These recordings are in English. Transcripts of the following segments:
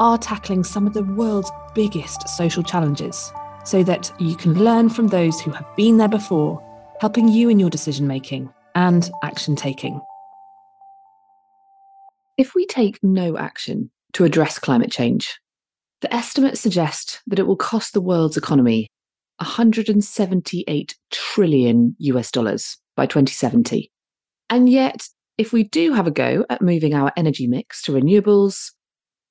are tackling some of the world's biggest social challenges so that you can learn from those who have been there before, helping you in your decision making and action taking. If we take no action to address climate change, the estimates suggest that it will cost the world's economy 178 trillion US dollars by 2070. And yet, if we do have a go at moving our energy mix to renewables,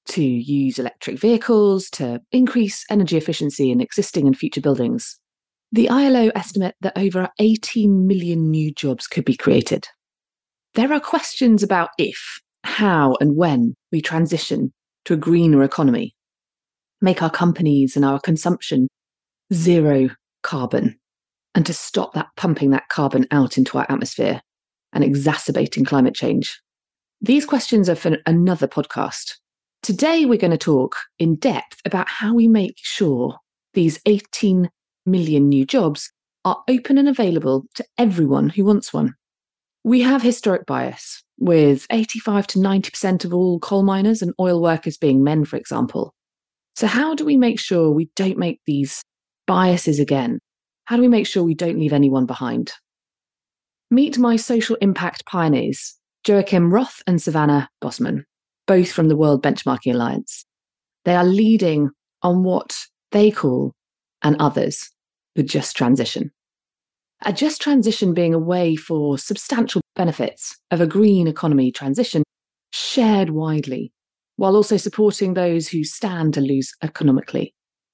to use electric vehicles, to increase energy efficiency in existing and future buildings. The ILO estimate that over 18 million new jobs could be created. There are questions about if, how, and when we transition to a greener economy, make our companies and our consumption zero carbon, and to stop that pumping that carbon out into our atmosphere and exacerbating climate change. These questions are for another podcast, Today, we're going to talk in depth about how we make sure these 18 million new jobs are open and available to everyone who wants one. We have historic bias, with 85 to 90% of all coal miners and oil workers being men, for example. So, how do we make sure we don't make these biases again? How do we make sure we don't leave anyone behind? Meet my social impact pioneers, Joachim Roth and Savanna Bosman both from the World Benchmarking Alliance. They are leading on what they call, and others, the just transition. A just transition being a way for substantial benefits of a green economy transition shared widely, while also supporting those who stand to lose economically,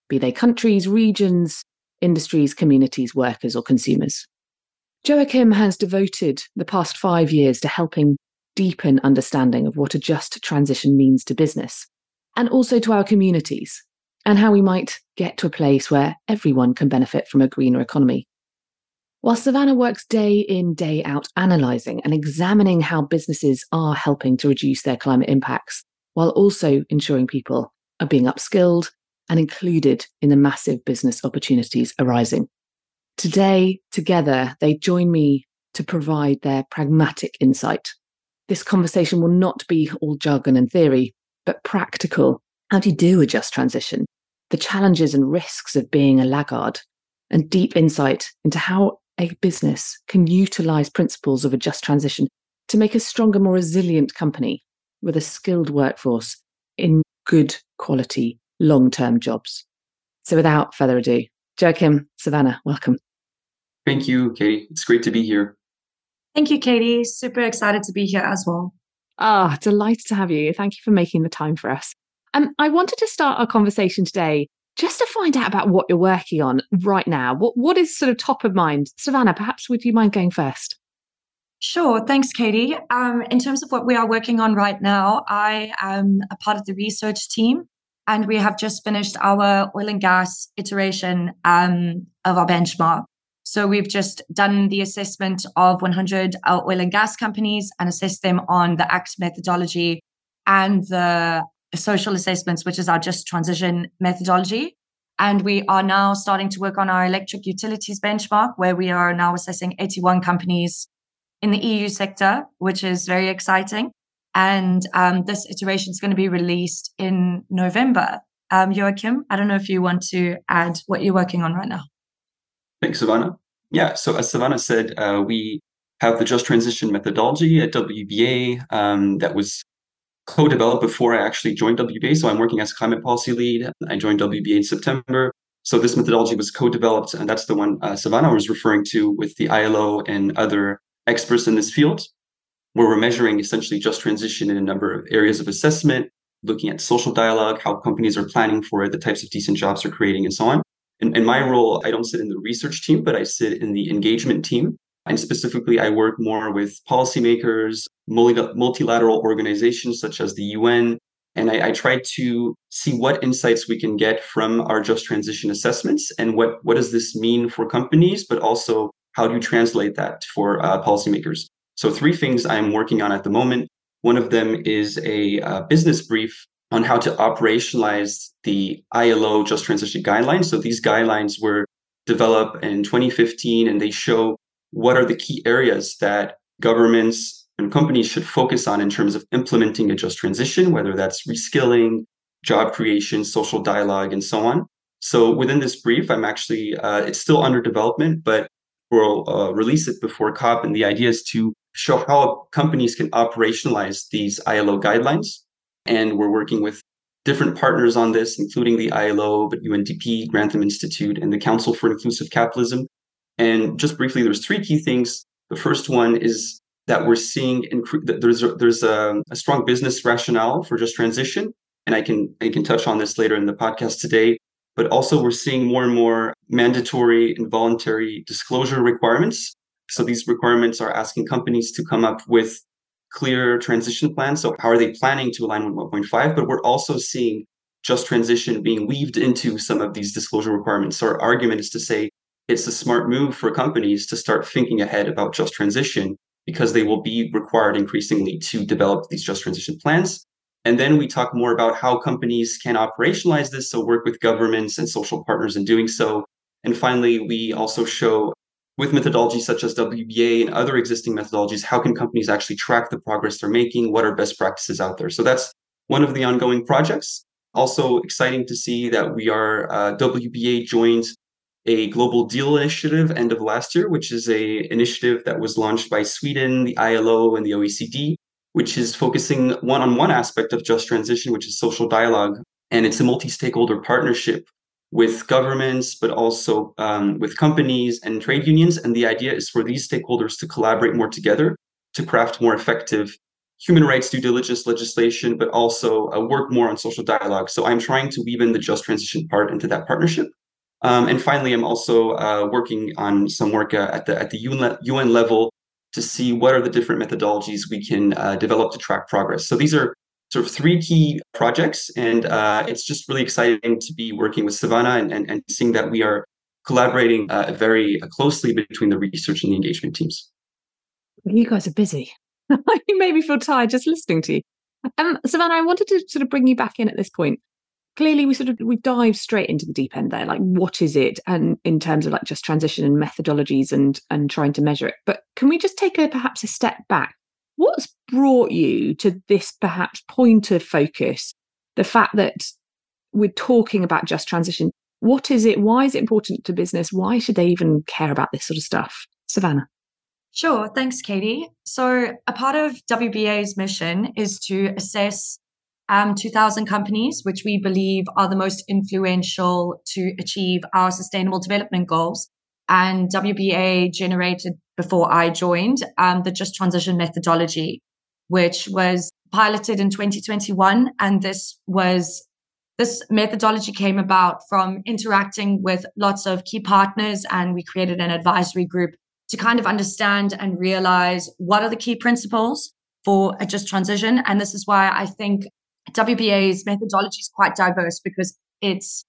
be they countries, regions, industries, communities, workers, or consumers. Joachim has devoted the past five years to helping deepen understanding of what a just transition means to business and also to our communities and how we might get to a place where everyone can benefit from a greener economy. While Savanna works day in, day out, analysing and examining how businesses are helping to reduce their climate impacts, while also ensuring people are being upskilled and included in the massive business opportunities arising. Today, together, they join me to provide their pragmatic insight this conversation will not be all jargon and theory, but practical. How do you do a just transition? The challenges and risks of being a laggard, and deep insight into how a business can utilize principles of a just transition to make a stronger, more resilient company with a skilled workforce in good quality, long term jobs. So, without further ado, Joachim, Savanna, welcome. Thank you, Katie. It's great to be here. Thank you, Katie. Super excited to be here as well. Ah, delighted to have you. Thank you for making the time for us. Um, I wanted to start our conversation today just to find out about what you're working on right now. What what is sort of top of mind? Savanna, perhaps would you mind going first? Sure. Thanks, Katie. Um, in terms of what we are working on right now, I am a part of the research team, and we have just finished our oil and gas iteration um, of our benchmark. So we've just done the assessment of 100 oil and gas companies and assessed them on the ACT methodology and the social assessments, which is our just transition methodology. And we are now starting to work on our electric utilities benchmark, where we are now assessing 81 companies in the EU sector, which is very exciting. And um, this iteration is going to be released in November. Um, Joachim, I don't know if you want to add what you're working on right now. Thanks, Savanna. Yeah, so as Savanna said, uh, we have the Just Transition methodology at WBA um, that was co-developed before I actually joined WBA. So I'm working as climate policy lead. I joined WBA in September. So this methodology was co-developed, and that's the one uh, Savanna was referring to with the ILO and other experts in this field, where we're measuring essentially just transition in a number of areas of assessment, looking at social dialogue, how companies are planning for it, the types of decent jobs they're creating, and so on. In, in my role, I don't sit in the research team, but I sit in the engagement team. And specifically, I work more with policymakers, multilateral organizations such as the UN, And I, I tried to see what insights we can get from our just transition assessments and what, what does this mean for companies, but also how do you translate that for uh, policymakers? So, three things I'm working on at the moment. One of them is a uh, business brief on how to operationalize the ILO just transition guidelines. So, these guidelines were developed in 2015 and they show what are the key areas that governments and companies should focus on in terms of implementing a just transition, whether that's reskilling, job creation, social dialogue, and so on. So within this brief, I'm actually, uh, it's still under development, but we'll uh, release it before COP. And the idea is to show how companies can operationalize these ILO guidelines. And we're working with different partners on this, including the ILO, but UNDP, Grantham Institute, and the Council for Inclusive Capitalism. And just briefly, there's three key things. The first one is that we're seeing incre- there's a, there's a, a strong business rationale for just transition, and I can I can touch on this later in the podcast today. But also, we're seeing more and more mandatory and voluntary disclosure requirements. So these requirements are asking companies to come up with clear transition plans. So how are they planning to align with 1.5? But we're also seeing just transition being weaved into some of these disclosure requirements. So our argument is to say it's a smart move for companies to start thinking ahead about just transition because they will be required increasingly to develop these just transition plans. And then we talk more about how companies can operationalize this, so work with governments and social partners in doing so. And finally, we also show with methodologies such as WBA and other existing methodologies, how can companies actually track the progress they're making? What are best practices out there? So that's one of the ongoing projects. Also exciting to see that we are uh, WBA joined a global deal initiative end of last year, which is a initiative that was launched by Sweden, the ILO, and the OECD, which is focusing one on one aspect of just transition, which is social dialogue. And it's a multi-stakeholder partnership with governments, but also um, with companies and trade unions. And the idea is for these stakeholders to collaborate more together to craft more effective human rights due diligence legislation, but also uh, work more on social dialogue. So I'm trying to weave in the just transition part into that partnership. Um, and finally, I'm also uh, working on some work uh, at the at the UN, UN, level to see what are the different methodologies we can uh, develop to track progress. So these are sort of three key projects, and uh, it's just really exciting to be working with Savanna and, and, and seeing that we are collaborating uh, very closely between the research and the engagement teams. You guys are busy. you made me feel tired just listening to you. Um, Savanna, I wanted to sort of bring you back in at this point clearly we sort of we dive straight into the deep end there like what is it and in terms of like just transition and methodologies and and trying to measure it but can we just take a perhaps a step back what's brought you to this perhaps point of focus the fact that we're talking about just transition what is it why is it important to business why should they even care about this sort of stuff savanna Sure. Thanks, Katie. So, a part of WBA's mission is to assess um, 2,000 companies, which we believe are the most influential to achieve our sustainable development goals. And WBA generated before I joined um, the Just Transition methodology, which was piloted in 2021. And this was this methodology came about from interacting with lots of key partners, and we created an advisory group to kind of understand and realize what are the key principles for a just transition. And this is why I think WBA's methodology is quite diverse because it's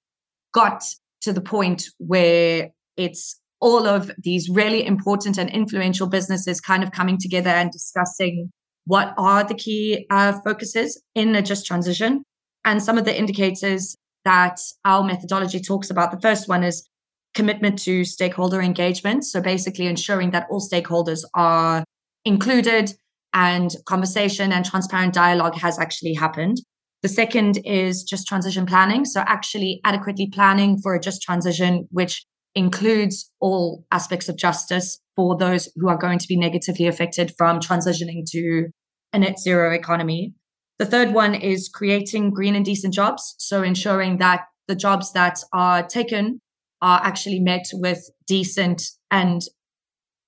got to the point where it's all of these really important and influential businesses kind of coming together and discussing what are the key uh, focuses in a just transition and some of the indicators that our methodology talks about. The first one is commitment to stakeholder engagement. So basically ensuring that all stakeholders are included and conversation and transparent dialogue has actually happened. The second is just transition planning. So, actually adequately planning for a just transition, which includes all aspects of justice for those who are going to be negatively affected from transitioning to a net zero economy. The third one is creating green and decent jobs. So, ensuring that the jobs that are taken are actually met with decent and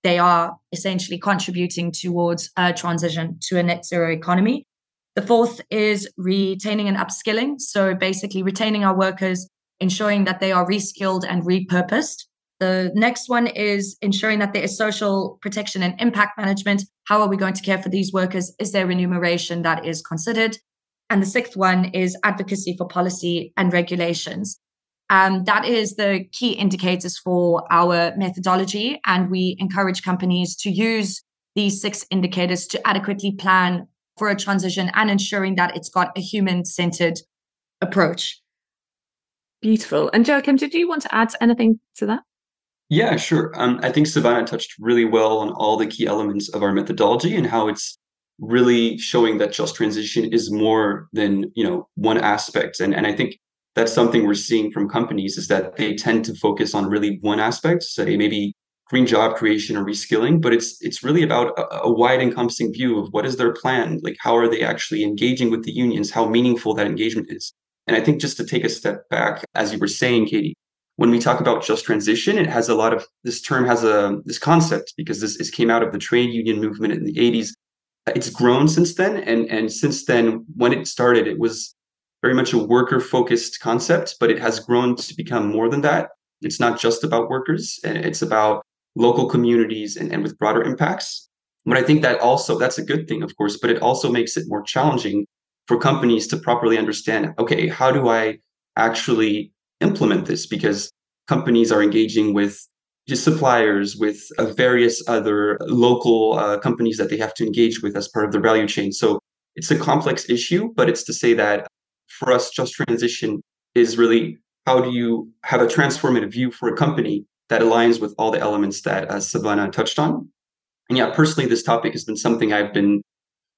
they are essentially contributing towards a transition to a net zero economy. The fourth is retaining and upskilling. So basically retaining our workers, ensuring that they are reskilled and repurposed. The next one is ensuring that there is social protection and impact management. How are we going to care for these workers? Is there remuneration that is considered? And the sixth one is advocacy for policy and regulations. Um, that is the key indicators for our methodology. And we encourage companies to use these six indicators to adequately plan for a transition and ensuring that it's got a human centered approach. Beautiful. And Joachim, did you want to add anything to that? Yeah, sure. Um, I think Savanna touched really well on all the key elements of our methodology and how it's really showing that just transition is more than you know one aspect. And and I think that's something we're seeing from companies is that they tend to focus on really one aspect, say maybe green job creation or reskilling, but it's it's really about a, a wide encompassing view of what is their plan, like how are they actually engaging with the unions, how meaningful that engagement is. And I think just to take a step back, as you were saying, Katie, when we talk about just transition, it has a lot of this term has a this concept because this, this came out of the trade union movement in the 80s. It's grown since then, and and since then, when it started, it was very much a worker focused concept, but it has grown to become more than that. It's not just about workers; eh, it's about local communities and, and with broader impacts. But I think that also that's a good thing, of course, but it also makes it more challenging for companies to properly understand. Okay, how do I actually implement this because companies are engaging with just suppliers, with uh, various other local uh, companies that they have to engage with as part of their value chain. So it's a complex issue, but it's to say that for us, just transition is really how do you have a transformative view for a company that aligns with all the elements that uh, Savanna touched on. And yeah, personally, this topic has been something I've been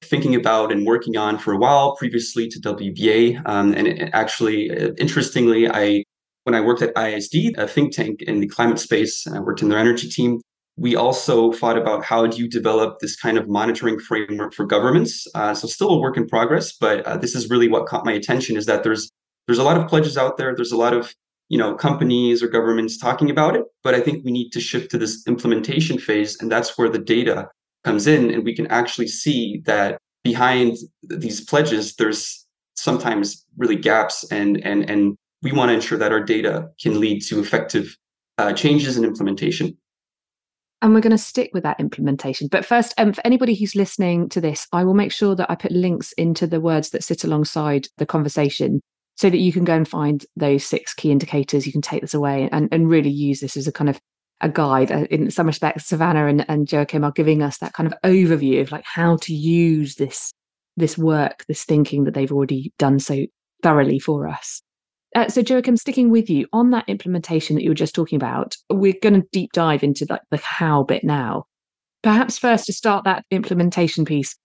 thinking about and working on for a while previously to WBA. Um, and it, actually, uh, interestingly, I when I worked at ISD, a think tank in the climate space, I worked in their energy team. We also thought about how do you develop this kind of monitoring framework for governments. Uh, so still a work in progress, but uh, this is really what caught my attention: is that there's there's a lot of pledges out there. There's a lot of you know companies or governments talking about it, but I think we need to shift to this implementation phase, and that's where the data comes in, and we can actually see that behind these pledges, there's sometimes really gaps and and and we want to ensure that our data can lead to effective uh, changes in implementation. And we're going to stick with that implementation. But first, um, for anybody who's listening to this, I will make sure that I put links into the words that sit alongside the conversation so that you can go and find those six key indicators. You can take this away and, and really use this as a kind of a guide. Uh, in some respects, Savanna and, and Joachim are giving us that kind of overview of like how to use this this work, this thinking that they've already done so thoroughly for us. Uh, so, Joachim, sticking with you on that implementation that you were just talking about, we're going to deep dive into like the how bit now. Perhaps first to start that implementation piece,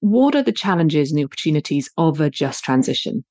what are the challenges and the opportunities of a just transition?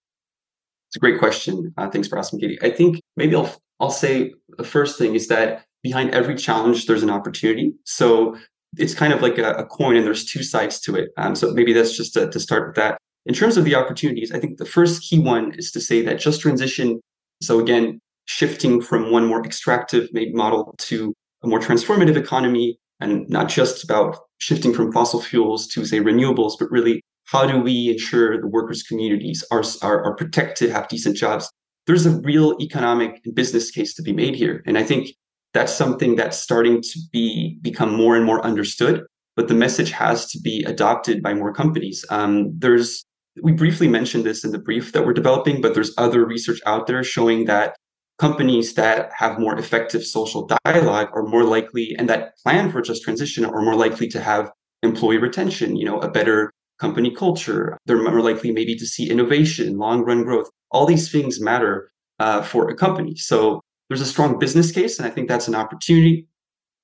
It's a great question. Uh, thanks for asking, Katie. I think maybe I'll I'll say the first thing is that behind every challenge there's an opportunity. So it's kind of like a, a coin, and there's two sides to it. Um, so maybe that's just to, to start with that. In terms of the opportunities, I think the first key one is to say that just transition. So again, shifting from one more extractive made model to a more transformative economy, and not just about shifting from fossil fuels to say renewables, but really how do we ensure the workers' communities are, are, are protected, have decent jobs? There's a real economic and business case to be made here. And I think that's something that's starting to be become more and more understood but the message has to be adopted by more companies um, there's we briefly mentioned this in the brief that we're developing, but there's other research out there showing that companies that have more effective social dialogue are more likely and that plan for just transition are more likely to have employee retention, you know, a better company culture. They're more likely maybe to see innovation, long run growth. All these things matter uh, for a company. So there's a strong business case, and I think that's an opportunity.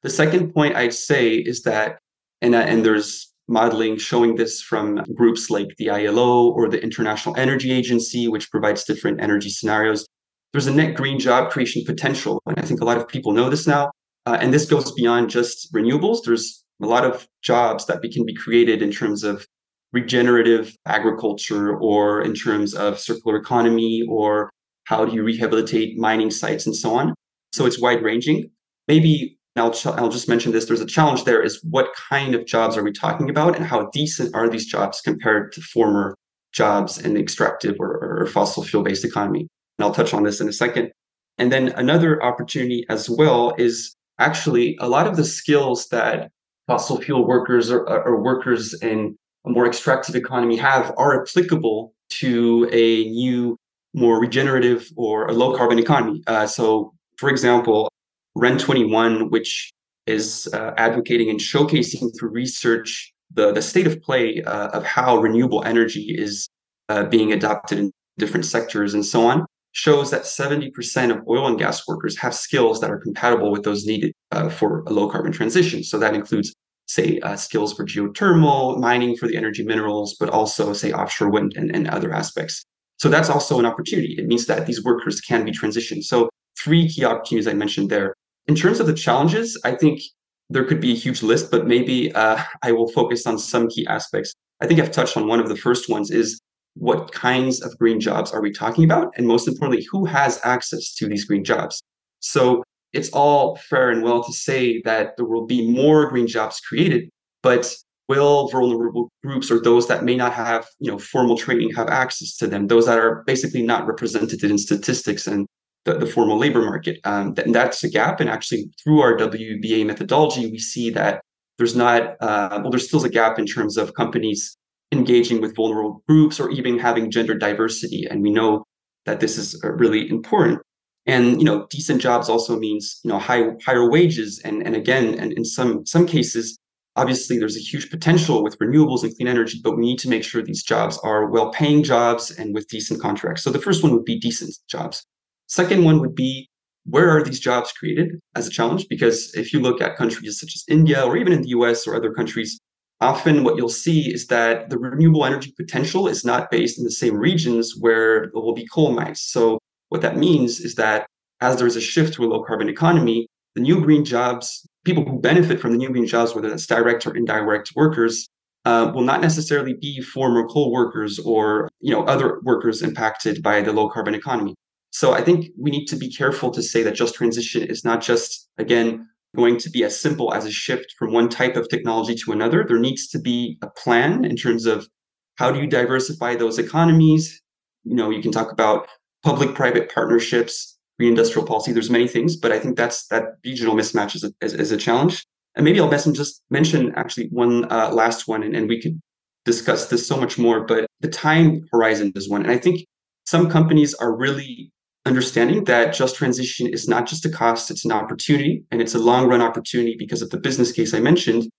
The second point I'd say is that, and, uh, and there's modeling showing this from groups like the ILO or the International Energy Agency, which provides different energy scenarios. There's a net green job creation potential. And I think a lot of people know this now. Uh, and this goes beyond just renewables. There's a lot of jobs that can be created in terms of regenerative agriculture or in terms of circular economy or how do you rehabilitate mining sites and so on. So it's wide ranging. Maybe I'll, ch- I'll just mention this. There's a challenge there is what kind of jobs are we talking about and how decent are these jobs compared to former jobs in the extractive or, or fossil fuel based economy? And I'll touch on this in a second. And then another opportunity as well is actually a lot of the skills that fossil fuel workers or, or workers in a more extractive economy have are applicable to a new, more regenerative or a low carbon economy. Uh, so, for example, REN 21, which is uh, advocating and showcasing through research the, the state of play uh, of how renewable energy is uh, being adopted in different sectors and so on, shows that 70% of oil and gas workers have skills that are compatible with those needed uh, for a low carbon transition. So that includes, say, uh, skills for geothermal, mining for the energy minerals, but also, say, offshore wind and, and other aspects. So that's also an opportunity. It means that these workers can be transitioned. So, three key opportunities I mentioned there. In terms of the challenges, I think there could be a huge list, but maybe uh, I will focus on some key aspects. I think I've touched on one of the first ones is what kinds of green jobs are we talking about? And most importantly, who has access to these green jobs? So it's all fair and well to say that there will be more green jobs created, but will vulnerable groups or those that may not have you know formal training have access to them those that are basically not represented in statistics and the, the formal labor market um, and that's a gap and actually through our wba methodology we see that there's not uh, well there's still a gap in terms of companies engaging with vulnerable groups or even having gender diversity. And we know that this is uh, really important. And you know, decent jobs also means you know high, higher wages. And and again, and in some some cases, obviously there's a huge potential with renewables and clean energy, but we need to make sure these jobs are well-paying jobs and with decent contracts. So the first one would be decent jobs. Second one would be where are these jobs created as a challenge? Because if you look at countries such as India or even in the US or other countries, often what you'll see is that the renewable energy potential is not based in the same regions where there will be coal mines. So what that means is that as there's a shift to a low carbon economy, the new green jobs, people who benefit from the new green jobs, whether that's direct or indirect workers, uh, will not necessarily be former coal workers or you know other workers impacted by the low carbon economy. So I think we need to be careful to say that just transition is not just again going to be as simple as a shift from one type of technology to another. There needs to be a plan in terms of how do you diversify those economies. You know, you can talk about public-private partnerships, green-industrial policy. There's many things, but I think that's that regional mismatch is a, is, is a challenge. And maybe I'll just mention actually one uh, last one, and, and we could discuss this so much more. But the time horizon is one, and I think some companies are really understanding that just transition is not just a cost, it's an opportunity and it's a long run opportunity because of the business case I mentioned.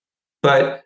But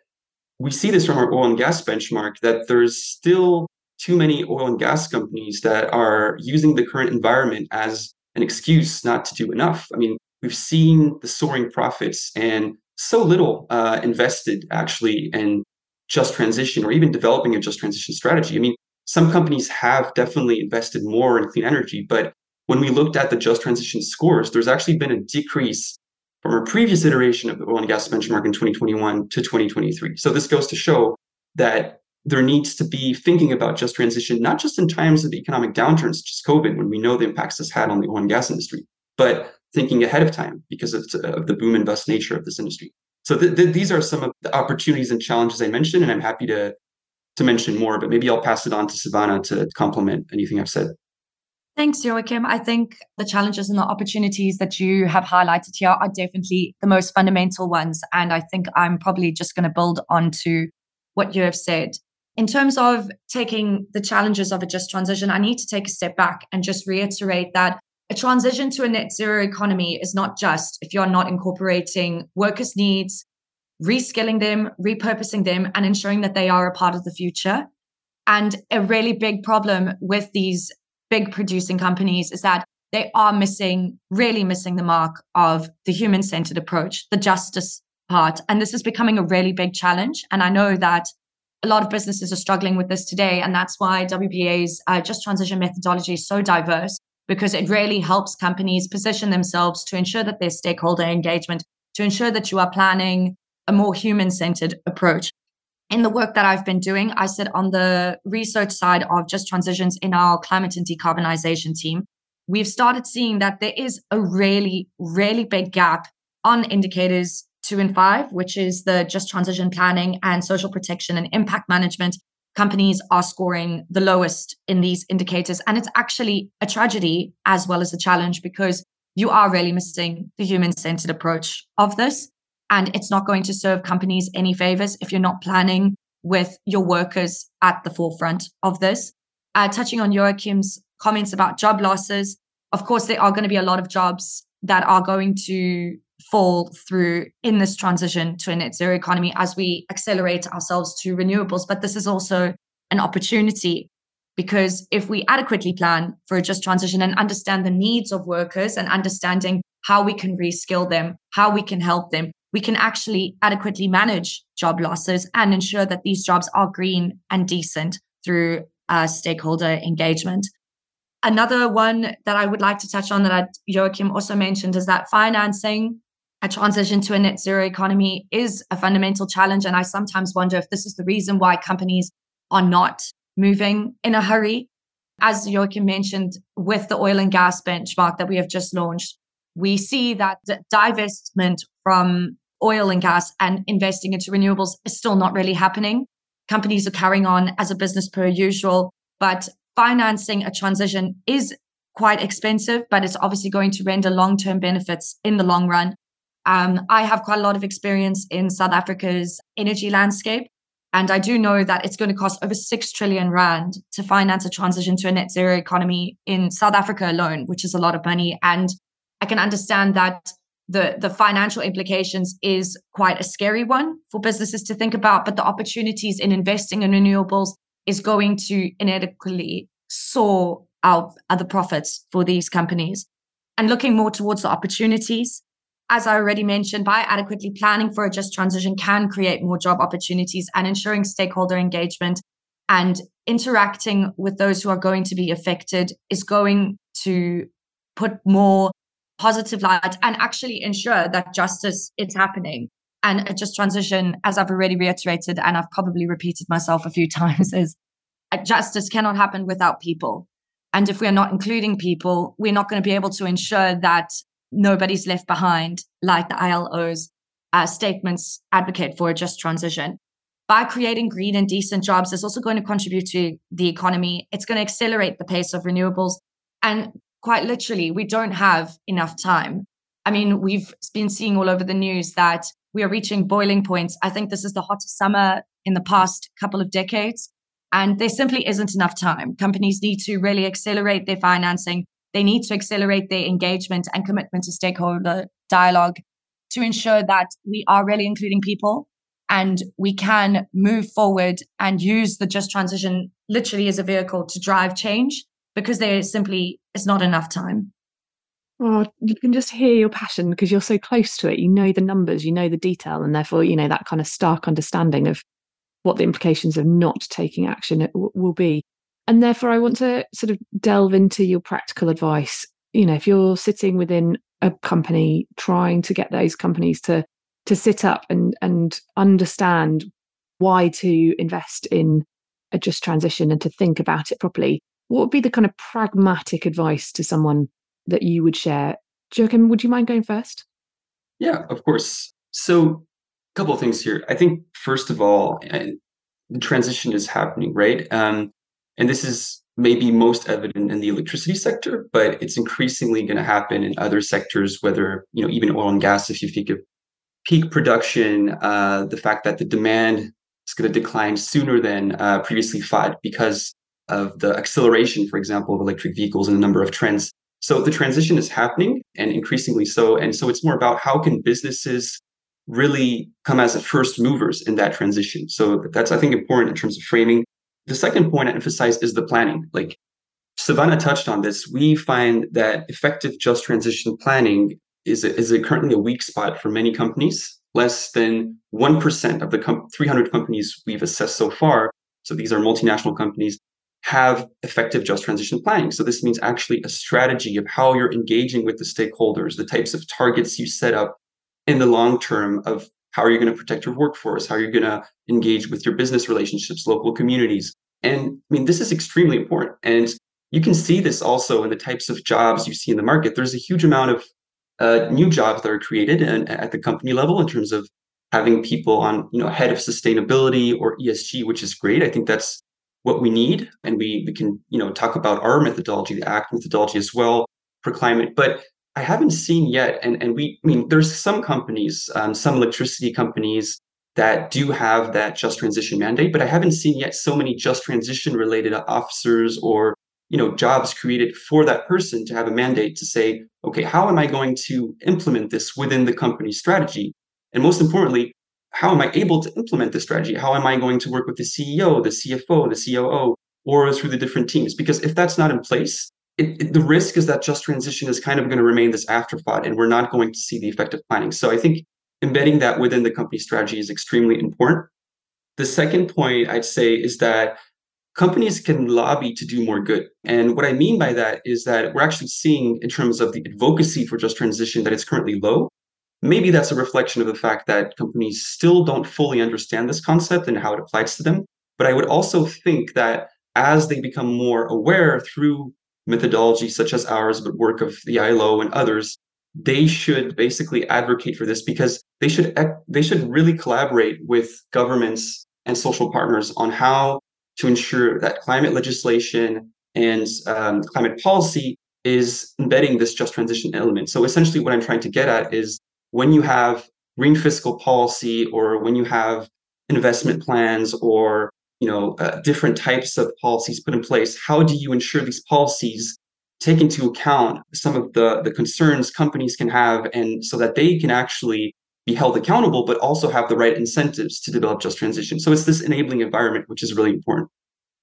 we see this from our oil and gas benchmark that there's still too many oil and gas companies that are using the current environment as an excuse not to do enough. I mean, we've seen the soaring profits and so little uh, invested actually in just transition or even developing a just transition strategy. I mean, some companies have definitely invested more in clean energy, but when we looked at the just transition scores, there's actually been a decrease from a previous iteration of the oil and gas benchmark in 2021 to 2023. So this goes to show that there needs to be thinking about just transition, not just in times of economic downturns, such as COVID, when we know the impacts this had on the oil and gas industry, but thinking ahead of time because of, of the boom and bust nature of this industry. So th- th- these are some of the opportunities and challenges I mentioned, and I'm happy to to mention more, but maybe I'll pass it on to Savanna to complement anything I've said. Thanks, Joachim. I think the challenges and the opportunities that you have highlighted here are definitely the most fundamental ones. And I think I'm probably just going to build on to what you have said. In terms of taking the challenges of a just transition, I need to take a step back and just reiterate that a transition to a net zero economy is not just if you're not incorporating workers' needs, reskilling them, repurposing them, and ensuring that they are a part of the future. And a really big problem with these big producing companies is that they are missing, really missing the mark of the human centered approach, the justice part. And this is becoming a really big challenge. And I know that a lot of businesses are struggling with this today. And that's why WBA's uh, Just Transition methodology is so diverse because it really helps companies position themselves to ensure that there's stakeholder engagement, to ensure that you are planning a more human centered approach in the work that I've been doing, I sit on the research side of just transitions in our climate and decarbonization team. We've started seeing that there is a really, really big gap on indicators two and five, which is the just transition planning and social protection and impact management. Companies are scoring the lowest in these indicators. And it's actually a tragedy as well as a challenge because you are really missing the human centered approach of this. And it's not going to serve companies any favors if you're not planning with your workers at the forefront of this. uh, touching on Joachim's comments about job losses, of course, there are going to be a lot of jobs that are going to fall through in this transition to a net zero economy as we accelerate ourselves to renewables. But this is also an opportunity because if we adequately plan for a just transition and understand the needs of workers and understanding how we can reskill them, how we can help them, we can actually adequately manage job losses and ensure that these jobs are green and decent through uh, stakeholder engagement. Another one that I would like to touch on that Joachim also mentioned is that financing a transition to a net zero economy is a fundamental challenge. And I sometimes wonder if this is the reason why companies are not moving in a hurry. As Joachim mentioned, with the oil and gas benchmark that we have just launched, we see that divestment from oil and gas and investing into renewables is still not really happening. Companies are carrying on as a business per usual, but financing a transition is quite expensive, but it's obviously going to render long term benefits in the long run. Um, I have quite a lot of experience in South Africa's energy landscape. And I do know that it's going to cost over 6 trillion rand to finance a transition to a net zero economy in South Africa alone, which is a lot of money. And I can understand that the, the financial implications is quite a scary one for businesses to think about, but the opportunities in investing in renewables is going to inevitably saw out other profits for these companies. And looking more towards the opportunities, as I already mentioned, by adequately planning for a just transition can create more job opportunities and ensuring stakeholder engagement and interacting with those who are going to be affected is going to put more positive light and actually ensure that justice is happening. And a just transition, as I've already reiterated, and I've probably repeated myself a few times, is justice cannot happen without people. And if we're not including people, we're not going to be able to ensure that nobody's left behind, like the ILO's uh, statements advocate for a just transition. By creating green and decent jobs, it's also going to contribute to the economy. It's going to accelerate the pace of renewables. And quite literally, we don't have enough time. I mean, we've been seeing all over the news that we are reaching boiling points. I think this is the hottest summer in the past couple of decades. And there simply isn't enough time. Companies need to really accelerate their financing they need to accelerate their engagement and commitment to stakeholder dialogue to ensure that we are really including people and we can move forward and use the just transition literally as a vehicle to drive change because there simply is not enough time. Oh, you can just hear your passion because you're so close to it. You know the numbers, you know the detail, and therefore, you know, that kind of stark understanding of what the implications of not taking action will be. And therefore, I want to sort of delve into your practical advice. You know, if you're sitting within a company trying to get those companies to to sit up and and understand why to invest in a just transition and to think about it properly, what would be the kind of pragmatic advice to someone that you would share? Joachim, would you mind going first? Yeah, of course. So, a couple of things here. I think first of all, the transition is happening, right? Um, and this is maybe most evident in the electricity sector, but it's increasingly going to happen in other sectors, whether, you know, even oil and gas, if you think of peak production, uh, the fact that the demand is going to decline sooner than uh, previously thought because of the acceleration, for example, of electric vehicles and the number of trends. So the transition is happening and increasingly so. And so it's more about how can businesses really come as the first movers in that transition. So that's, I think, important in terms of framing the second point I emphasize is the planning. Like Savanna touched on this, we find that effective just transition planning is a, is a currently a weak spot for many companies. Less than 1% of the com- 300 companies we've assessed so far, so these are multinational companies, have effective just transition planning. So this means actually a strategy of how you're engaging with the stakeholders, the types of targets you set up in the long term of how are you going to protect your workforce? How are you going to engage with your business relationships, local communities? And I mean, this is extremely important. And you can see this also in the types of jobs you see in the market. There's a huge amount of uh, new jobs that are created and, at the company level in terms of having people on, you know, head of sustainability or ESG, which is great. I think that's what we need. And we, we can, you know, talk about our methodology, the ACT methodology as well for climate. But I haven't seen yet, and and we I mean there's some companies, um, some electricity companies that do have that just transition mandate, but I haven't seen yet so many just transition related officers or you know jobs created for that person to have a mandate to say, okay, how am I going to implement this within the company strategy? And most importantly, how am I able to implement this strategy? How am I going to work with the CEO, the CFO, the COO, or through the different teams? Because if that's not in place, it, it, the risk is that just transition is kind of going to remain this afterthought, and we're not going to see the effective planning. So I think embedding that within the company strategy is extremely important. The second point I'd say is that companies can lobby to do more good. And what I mean by that is that we're actually seeing, in terms of the advocacy for just transition, that it's currently low. Maybe that's a reflection of the fact that companies still don't fully understand this concept and how it applies to them. But I would also think that as they become more aware through methodology such as ours, but work of the ILO and others, they should basically advocate for this because they should they should really collaborate with governments and social partners on how to ensure that climate legislation and um, climate policy is embedding this just transition element. So essentially, what I'm trying to get at is when you have green fiscal policy or when you have investment plans or you know uh, different types of policies put in place how do you ensure these policies take into account some of the the concerns companies can have and so that they can actually be held accountable but also have the right incentives to develop just transition? So it's this enabling environment which is really important.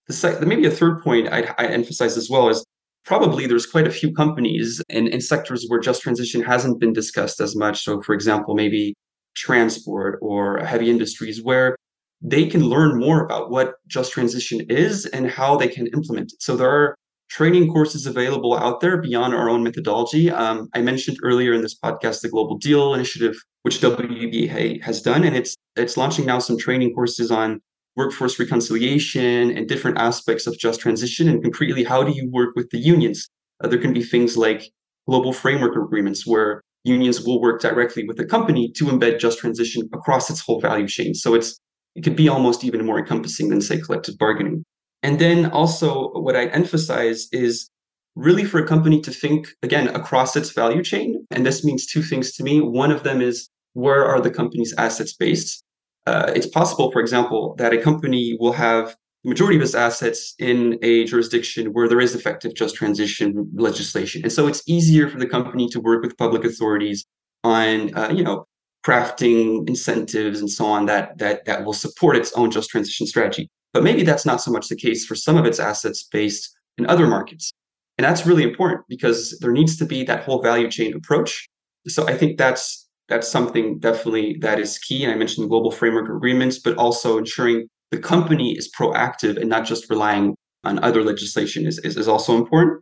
The sec- maybe a third point I, I emphasize as well is probably there's quite a few companies in, in sectors where just transition hasn't been discussed as much so for example maybe transport or heavy industries where they can learn more about what just transition is and how they can implement it. So there are training courses available out there beyond our own methodology. Um, I mentioned earlier in this podcast the Global Deal Initiative, which WBA has done, and it's it's launching now some training courses on workforce reconciliation and different aspects of just transition. And concretely, how do you work with the unions? Uh, there can be things like global framework agreements where unions will work directly with the company to embed just transition across its whole value chain. So it's it could be almost even more encompassing than, say, collective bargaining. And then also, what I emphasize is really for a company to think again across its value chain. And this means two things to me. One of them is where are the company's assets based? Uh, it's possible, for example, that a company will have the majority of its assets in a jurisdiction where there is effective just transition legislation. And so it's easier for the company to work with public authorities on, uh, you know, crafting incentives and so on that that that will support its own just transition strategy. But maybe that's not so much the case for some of its assets based in other markets. And that's really important because there needs to be that whole value chain approach. So I think that's that's something definitely that is key. And I mentioned global framework agreements, but also ensuring the company is proactive and not just relying on other legislation is, is, is also important.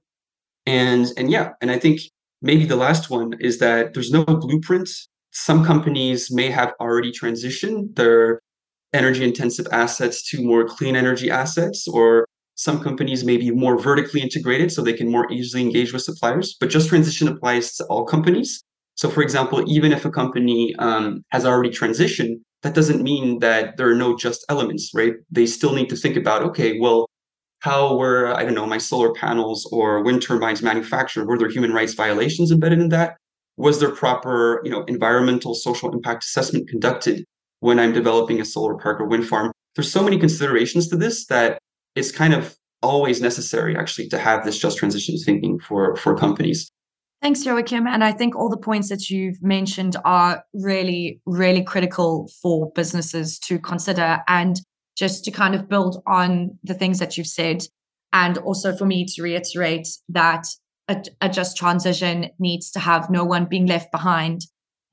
And and yeah, and I think maybe the last one is that there's no blueprint some companies may have already transitioned their energy intensive assets to more clean energy assets, or some companies may be more vertically integrated so they can more easily engage with suppliers. But just transition applies to all companies. So, for example, even if a company um, has already transitioned, that doesn't mean that there are no just elements, right? They still need to think about, okay, well, how were, I don't know, my solar panels or wind turbines manufactured? Were there human rights violations embedded in that? was there proper you know environmental social impact assessment conducted when i'm developing a solar park or wind farm there's so many considerations to this that it's kind of always necessary actually to have this just transition thinking for for companies Thanks, Joachim. And I think all the points that you've mentioned are really, really critical for businesses to consider. And just to kind of build on the things that you've said, and also for me to reiterate that a, a just transition needs to have no one being left behind.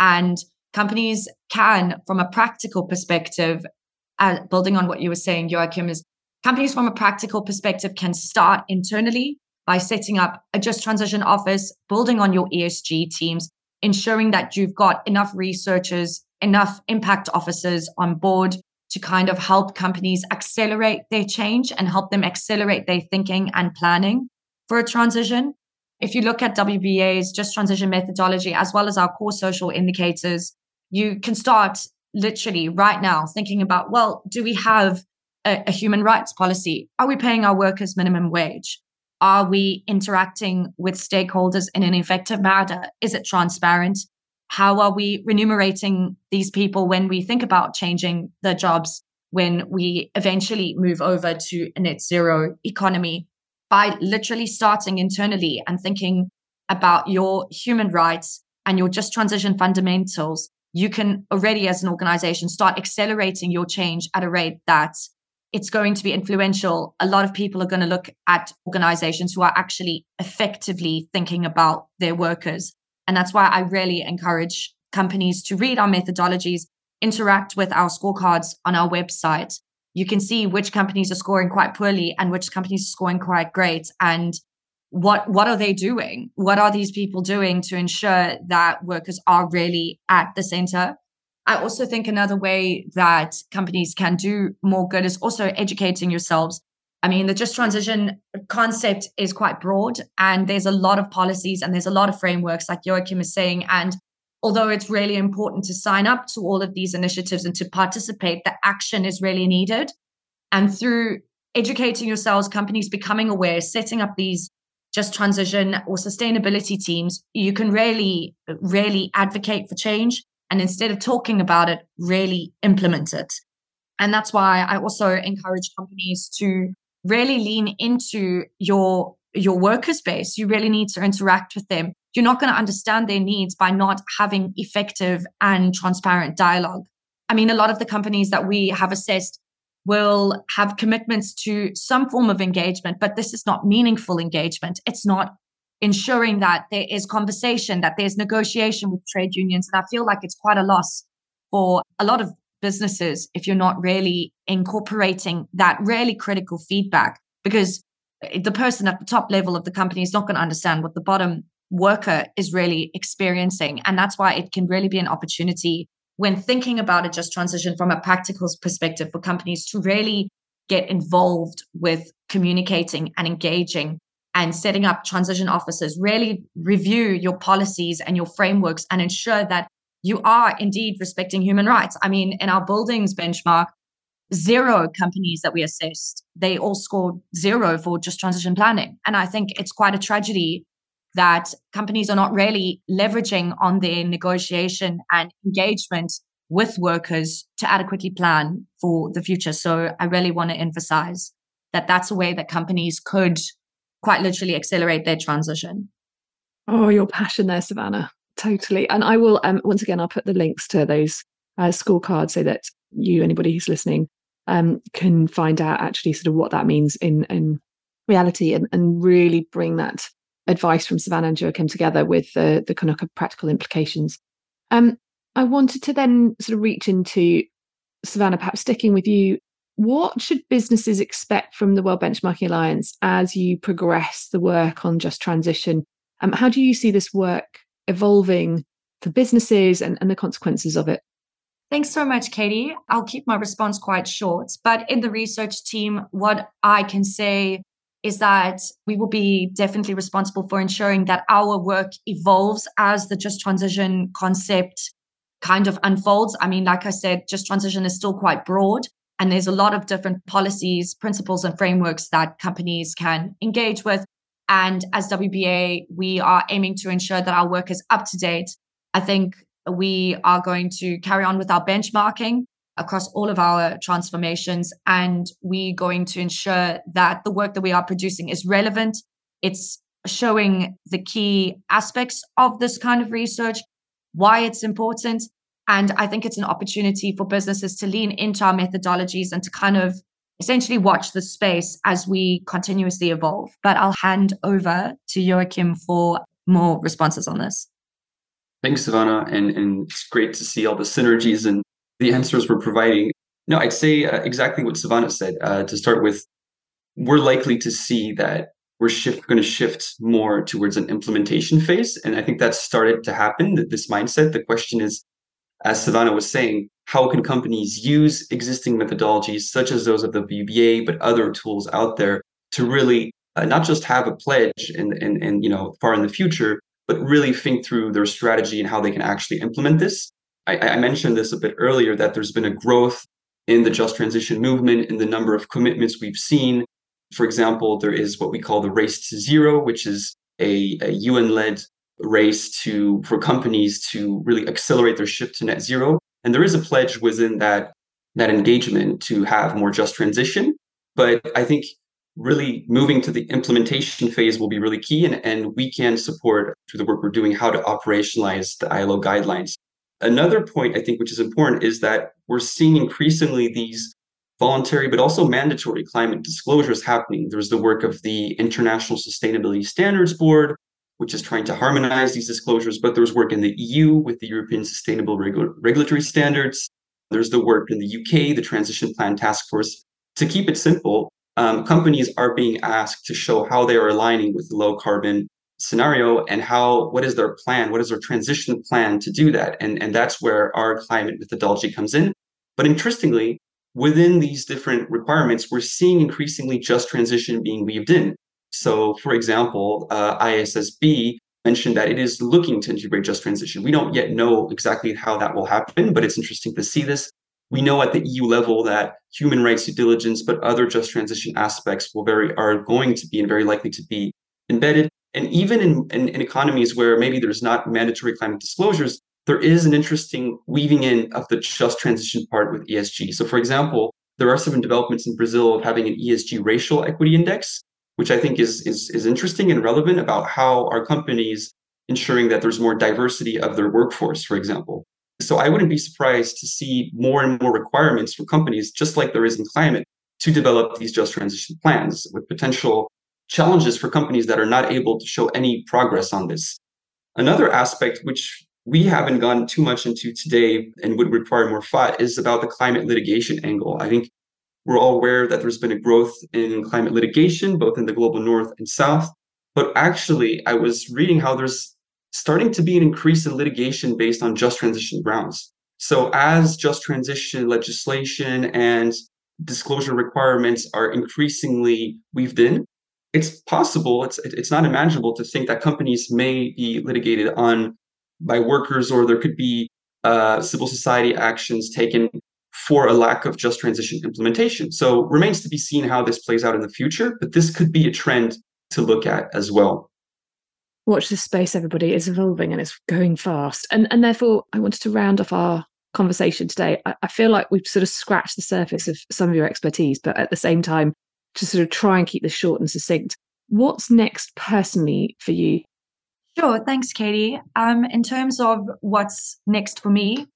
And companies can, from a practical perspective, uh, building on what you were saying, Joachim, is companies from a practical perspective can start internally by setting up a just transition office, building on your ESG teams, ensuring that you've got enough researchers, enough impact officers on board to kind of help companies accelerate their change and help them accelerate their thinking and planning for a transition. If you look at WBA's just transition methodology, as well as our core social indicators, you can start literally right now thinking about well, do we have a, a human rights policy? Are we paying our workers minimum wage? Are we interacting with stakeholders in an effective manner? Is it transparent? How are we remunerating these people when we think about changing their jobs when we eventually move over to a net zero economy? By literally starting internally and thinking about your human rights and your just transition fundamentals, you can already, as an organization, start accelerating your change at a rate that it's going to be influential. A lot of people are going to look at organizations who are actually effectively thinking about their workers. And that's why I really encourage companies to read our methodologies, interact with our scorecards on our website. You can see which companies are scoring quite poorly and which companies are scoring quite great. And what what are they doing? What are these people doing to ensure that workers are really at the center? I also think another way that companies can do more good is also educating yourselves. I mean, the just transition concept is quite broad, and there's a lot of policies and there's a lot of frameworks, like Joachim is saying. And although it's really important to sign up to all of these initiatives and to participate, the action is really needed. And through educating yourselves, companies becoming aware, setting up these just transition or sustainability teams, you can really, really advocate for change and instead of talking about it, really implement it. And that's why I also encourage companies to really lean into your your worker space. You really need to interact with them. You're not going to understand their needs by not having effective and transparent dialogue. I mean, a lot of the companies that we have assessed will have commitments to some form of engagement, but this is not meaningful engagement. It's not ensuring that there is conversation, that there's negotiation with trade unions. And I feel like it's quite a loss for a lot of businesses if you're not really incorporating that really critical feedback because the person at the top level of the company is not going to understand what the bottom worker is really experiencing. And that's why it can really be an opportunity when thinking about a just transition from a practical perspective for companies to really get involved with communicating and engaging and setting up transition offices, really review your policies and your frameworks and ensure that you are indeed respecting human rights. I mean, in our buildings benchmark, zero companies that we assessed, they all scored zero for just transition planning. And I think it's quite a tragedy that companies are not really leveraging on their negotiation and engagement with workers to adequately plan for the future. So I really want to emphasize that that's a way that companies could quite literally accelerate their transition. Oh, your passion there, Savanna. Totally. And I will, um, once again, I'll put the links to those uh, scorecards so that you, anybody who's listening, um, can find out actually sort of what that means in, in reality and, and really bring that advice from Savanna and Joachim together with the, the kind of practical implications. Um, I wanted to then sort of reach into Savanna, perhaps sticking with you what should businesses expect from the World Benchmarking Alliance as you progress the work on just transition? Um, how do you see this work evolving for businesses and, and the consequences of it? Thanks so much, Katie. I'll keep my response quite short. But in the research team, what I can say is that we will be definitely responsible for ensuring that our work evolves as the just transition concept kind of unfolds. I mean, like I said, just transition is still quite broad. And there's a lot of different policies, principles, and frameworks that companies can engage with. And as WBA, we are aiming to ensure that our work is up to date. I think we are going to carry on with our benchmarking across all of our transformations. And we're going to ensure that the work that we are producing is relevant. It's showing the key aspects of this kind of research, why it's important, and I think it's an opportunity for businesses to lean into our methodologies and to kind of essentially watch the space as we continuously evolve. But I'll hand over to Joachim for more responses on this. Thanks, Savanna. And, and it's great to see all the synergies and the answers we're providing. No, I'd say uh, exactly what Savanna said. Uh, to start with, we're likely to see that we're shift, going to shift more towards an implementation phase. And I think that's started to happen, this mindset. The question is, as Savanna was saying, how can companies use existing methodologies such as those of the WBA, but other tools out there to really uh, not just have a pledge and, and, and you know far in the future, but really think through their strategy and how they can actually implement this. I, I mentioned this a bit earlier that there's been a growth in the just transition movement in the number of commitments we've seen. For example, there is what we call the race to zero, which is a, a UN led race to for companies to really accelerate their shift to net zero. And there is a pledge within that that engagement to have more just transition. But I think really moving to the implementation phase will be really key. And, and we can support through the work we're doing how to operationalize the ILO guidelines. Another point I think which is important is that we're seeing increasingly these voluntary but also mandatory climate disclosures happening. There's the work of the International Sustainability Standards Board, which is trying to harmonize these disclosures, but there's work in the EU with the European Sustainable Regu- Regulatory Standards. There's the work in the UK, the Transition Plan Task Force. To keep it simple, um, companies are being asked to show how they are aligning with the low carbon scenario and how what is their plan what is their transition plan to do that and and that's where our climate methodology comes in but interestingly within these different requirements we're seeing increasingly just transition being weaved in so for example uh, issb mentioned that it is looking to integrate just transition we don't yet know exactly how that will happen but it's interesting to see this we know at the EU level that human rights due diligence, but other just transition aspects will very are going to be and very likely to be embedded. And even in, in, in economies where maybe there's not mandatory climate disclosures, there is an interesting weaving in of the just transition part with ESG. So, for example, there are some developments in Brazil of having an ESG racial equity index, which I think is, is, is interesting and relevant about how our companies ensuring that there's more diversity of their workforce, for example. So I wouldn't be surprised to see more and more requirements for companies, just like there is in climate, to develop these just transition plans with potential challenges for companies that are not able to show any progress on this. Another aspect, which we haven't gone too much into today and would require more thought, is about the climate litigation angle. I think we're all aware that there's been a growth in climate litigation, both in the global north and south. But actually, I was reading how there's starting to be an increase in litigation based on just transition grounds. So, as just transition legislation and disclosure requirements are increasingly weaved in, it's possible, it's, it's not imaginable to think that companies may be litigated on by workers or there could be uh, civil society actions taken for a lack of just transition implementation. So, remains to be seen how this plays out in the future, but this could be a trend to look at as well watch this space, everybody. It's evolving and it's going fast. And and therefore, I wanted to round off our conversation today. I, I feel like we've sort of scratched the surface of some of your expertise, but at the same time, to sort of try and keep this short and succinct. What's next personally for you? Sure, thanks, Katie. Um, in terms of what's next for me,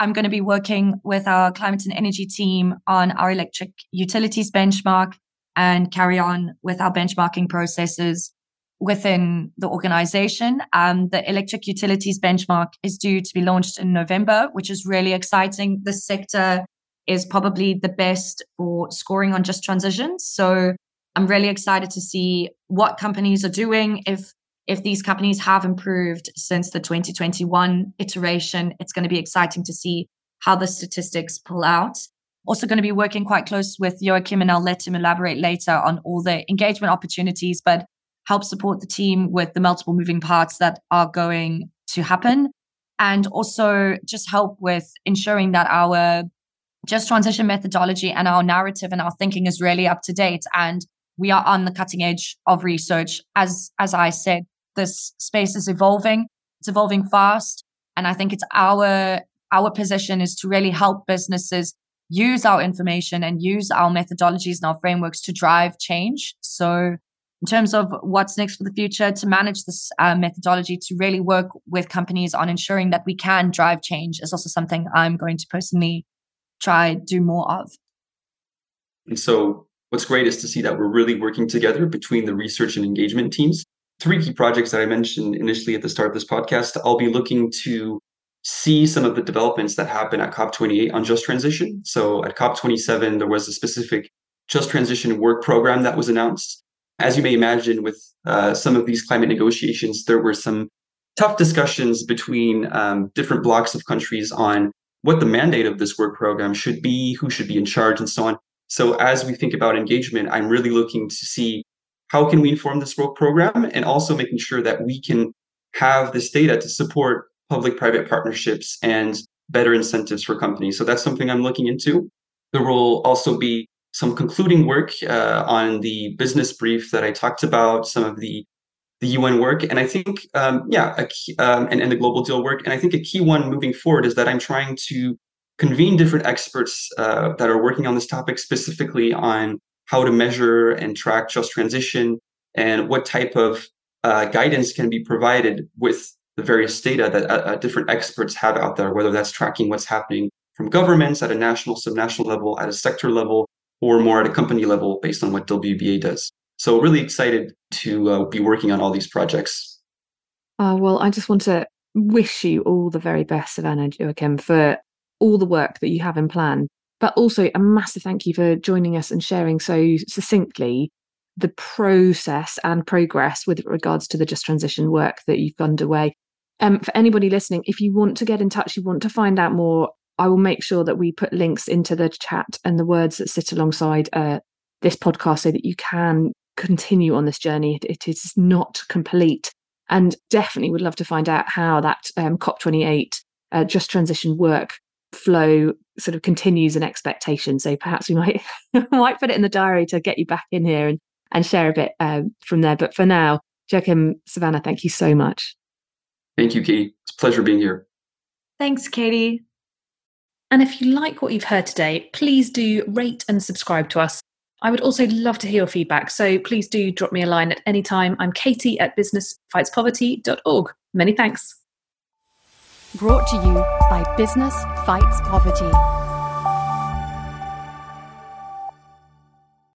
I'm going to be working with our climate and energy team on our electric utilities benchmark and carry on with our benchmarking processes within the organization. Um, the electric utilities benchmark is due to be launched in November, which is really exciting. The sector is probably the best for scoring on just transitions. So I'm really excited to see what companies are doing. If if these companies have improved since the 2021 iteration, it's going to be exciting to see how the statistics pull out. Also, going to be working quite close with Joachim, and I'll let him elaborate later on all the engagement opportunities. But help support the team with the multiple moving parts that are going to happen, and also just help with ensuring that our just transition methodology and our narrative and our thinking is really up to date and we are on the cutting edge of research as as i said this space is evolving. It's evolving fast. And i think it's our our position is to really help businesses use our information and use our methodologies and our frameworks to drive change. So in terms of what's next for the future to manage this uh, methodology to really work with companies on ensuring that we can drive change is also something i'm going to personally try do more of. And so what's great is to see that we're really working together between the research and engagement teams three key projects that i mentioned initially at the start of this podcast. I'll be looking to see some of the developments that happen at cop28 on just transition. So at cop27 there was a specific just transition work program that was announced. As you may imagine, with uh, some of these climate negotiations, there were some tough discussions between um, different blocks of countries on what the mandate of this work program should be, who should be in charge, and so on. So, as we think about engagement, I'm really looking to see how can we inform this work program, and also making sure that we can have this data to support public-private partnerships and better incentives for companies. So that's something I'm looking into. There will also be some concluding work uh, on the business brief that I talked about, some of the the UN work. And I think, um, yeah, key, um, and, and the global deal work. And I think a key one moving forward is that I'm trying to convene different experts uh, that are working on this topic specifically on how to measure and track just transition and what type of uh, guidance can be provided with the various data that uh, uh different experts have out there, whether that's tracking what's happening from governments at a national, subnational level, at a sector level, or more at a company level based on what WBA does. So, really excited to uh, be working on all these projects. Uh, well, I just want to wish you all the very best, Savanna Joachim, for all the work that you have in plan. But also a massive thank you for joining us and sharing so succinctly the process and progress with regards to the just transition work that you've underway. Um, for anybody listening, if you want to get in touch, you want to find out more, I will make sure that we put links into the chat and the words that sit alongside uh, this podcast so that you can continue on this journey. it, is not complete. And definitely would love to find out how that um, COP28 uh, just transition work flow sort of continues an expectation. So perhaps we might might put it in the diary to get you back in here and, and share a bit um, from there. But for now, Joachim, Savanna, thank you so much. Thank you, Katie. It's a pleasure being here. Thanks, Katie. And if you like what you've heard today, please do rate and subscribe to us. I would also love to hear your feedback, so please do drop me a line at any time. I'm Katie at businessfightspoverty.org. Many thanks. Brought to you by Business Fights Poverty.